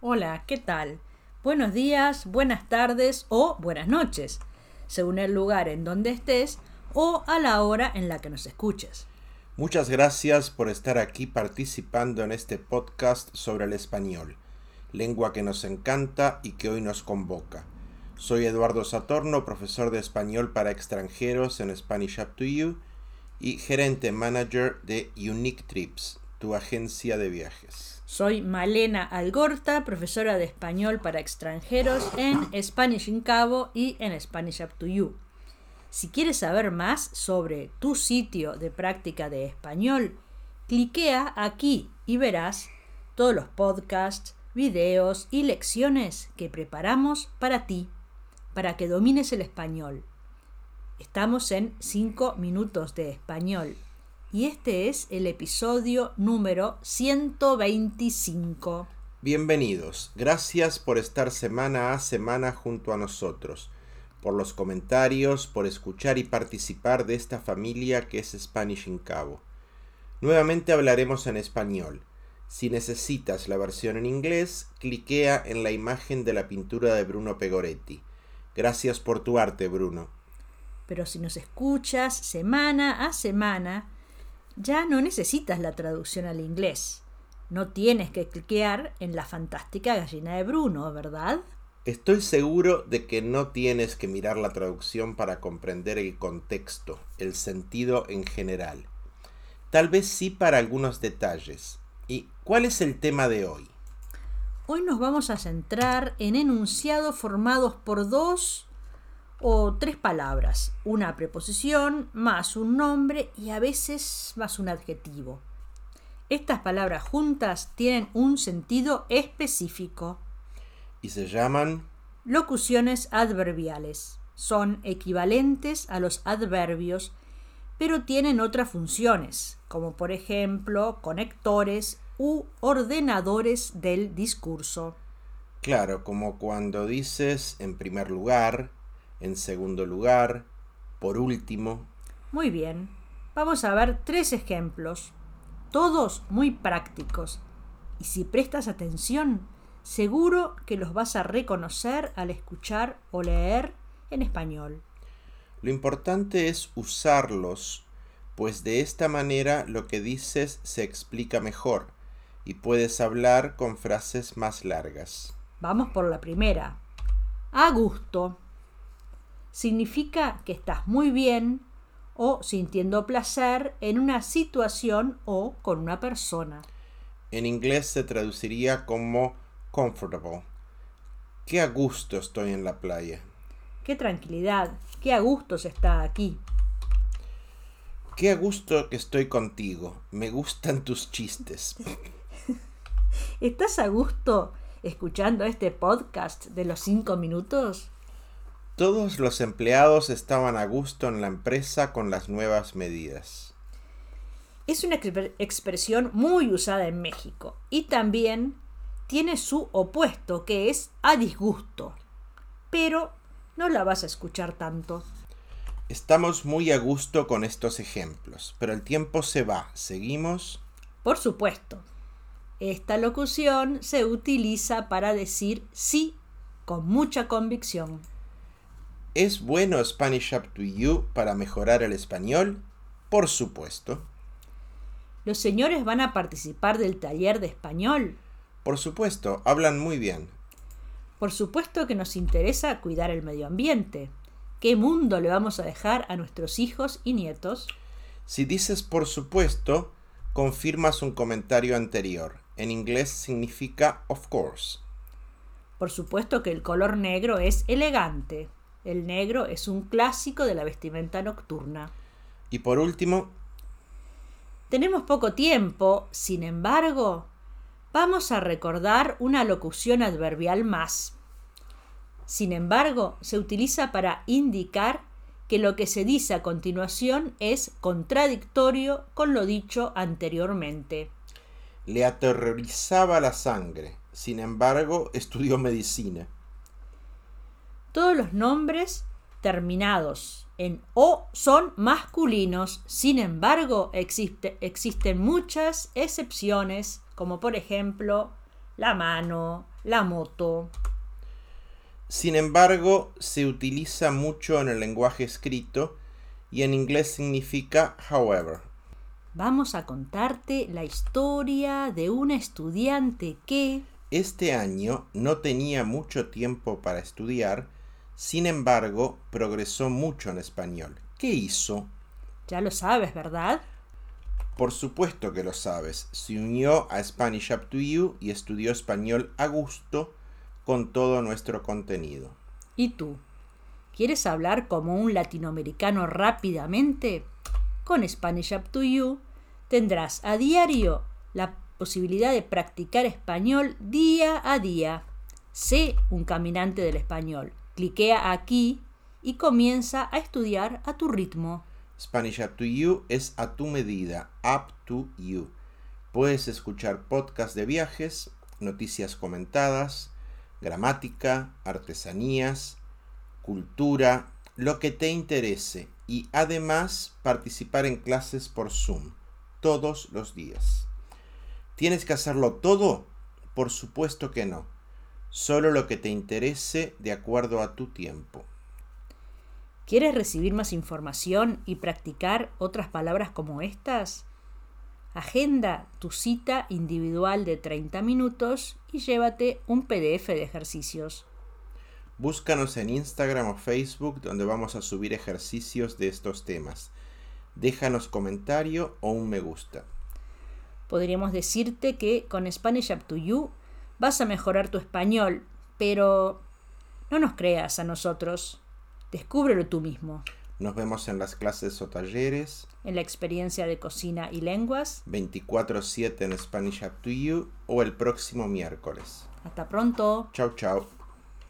Hola, ¿qué tal? Buenos días, buenas tardes o buenas noches, según el lugar en donde estés o a la hora en la que nos escuches. Muchas gracias por estar aquí participando en este podcast sobre el español, lengua que nos encanta y que hoy nos convoca. Soy Eduardo Satorno, profesor de español para extranjeros en Spanish Up to You y gerente manager de Unique Trips, tu agencia de viajes. Soy Malena Algorta, profesora de español para extranjeros en Spanish in Cabo y en Spanish Up to You. Si quieres saber más sobre tu sitio de práctica de español, cliquea aquí y verás todos los podcasts, videos y lecciones que preparamos para ti, para que domines el español. Estamos en 5 minutos de español y este es el episodio número 125. Bienvenidos, gracias por estar semana a semana junto a nosotros, por los comentarios, por escuchar y participar de esta familia que es Spanish in Cabo. Nuevamente hablaremos en español. Si necesitas la versión en inglés, cliquea en la imagen de la pintura de Bruno Pegoretti. Gracias por tu arte, Bruno. Pero si nos escuchas semana a semana, ya no necesitas la traducción al inglés. No tienes que cliquear en la fantástica gallina de Bruno, ¿verdad? Estoy seguro de que no tienes que mirar la traducción para comprender el contexto, el sentido en general. Tal vez sí para algunos detalles. ¿Y cuál es el tema de hoy? Hoy nos vamos a centrar en enunciados formados por dos o tres palabras, una preposición más un nombre y a veces más un adjetivo. Estas palabras juntas tienen un sentido específico. Y se llaman locuciones adverbiales. Son equivalentes a los adverbios, pero tienen otras funciones, como por ejemplo conectores u ordenadores del discurso. Claro, como cuando dices en primer lugar, en segundo lugar, por último. Muy bien, vamos a ver tres ejemplos, todos muy prácticos. Y si prestas atención, seguro que los vas a reconocer al escuchar o leer en español. Lo importante es usarlos, pues de esta manera lo que dices se explica mejor y puedes hablar con frases más largas. Vamos por la primera. A gusto significa que estás muy bien o sintiendo placer en una situación o con una persona. En inglés se traduciría como comfortable. Qué a gusto estoy en la playa. Qué tranquilidad, qué a gusto se está aquí. Qué a gusto que estoy contigo. Me gustan tus chistes. ¿Estás a gusto escuchando este podcast de los cinco minutos? Todos los empleados estaban a gusto en la empresa con las nuevas medidas. Es una expresión muy usada en México y también tiene su opuesto, que es a disgusto. Pero no la vas a escuchar tanto. Estamos muy a gusto con estos ejemplos, pero el tiempo se va. ¿Seguimos? Por supuesto. Esta locución se utiliza para decir sí con mucha convicción. ¿Es bueno Spanish Up to You para mejorar el español? Por supuesto. ¿Los señores van a participar del taller de español? Por supuesto, hablan muy bien. Por supuesto que nos interesa cuidar el medio ambiente. ¿Qué mundo le vamos a dejar a nuestros hijos y nietos? Si dices por supuesto, confirmas un comentario anterior. En inglés significa of course. Por supuesto que el color negro es elegante. El negro es un clásico de la vestimenta nocturna. Y por último... Tenemos poco tiempo, sin embargo, vamos a recordar una locución adverbial más. Sin embargo, se utiliza para indicar que lo que se dice a continuación es contradictorio con lo dicho anteriormente. Le aterrorizaba la sangre. Sin embargo, estudió medicina. Todos los nombres terminados en O son masculinos, sin embargo existen muchas excepciones, como por ejemplo la mano, la moto. Sin embargo, se utiliza mucho en el lenguaje escrito y en inglés significa however. Vamos a contarte la historia de una estudiante que Este año no tenía mucho tiempo para estudiar, sin embargo, progresó mucho en español. ¿Qué hizo? ya lo sabes, ¿verdad? Por supuesto que lo sabes. Se unió a Spanish Up to You y estudió español a gusto con todo nuestro contenido. ¿Y tú? ¿Quieres hablar como un latinoamericano rápidamente? Con Spanish Up to You tendrás a diario la posibilidad de practicar español día a día. Sé un caminante del español. Cliquea aquí y comienza a estudiar a tu ritmo. Spanish Up to You es a tu medida, Up to You. Puedes escuchar podcasts de viajes, noticias comentadas, gramática, artesanías, cultura, lo que te interese y además participar en clases por Zoom todos los días. ¿Tienes que hacerlo todo? Por supuesto que no. Solo lo que te interese de acuerdo a tu tiempo. ¿Quieres recibir más información y practicar otras palabras como estas? Agenda tu cita individual de 30 minutos y llévate un PDF de ejercicios. Búscanos en Instagram o Facebook donde vamos a subir ejercicios de estos temas. Déjanos comentario o un me gusta. Podríamos decirte que con Spanish Up to You vas a mejorar tu español, pero no nos creas a nosotros. Descúbrelo tú mismo. Nos vemos en las clases o talleres En la experiencia de cocina y lenguas. 24/7 en Spanish Up to You o el próximo miércoles. Hasta pronto. Chau chau.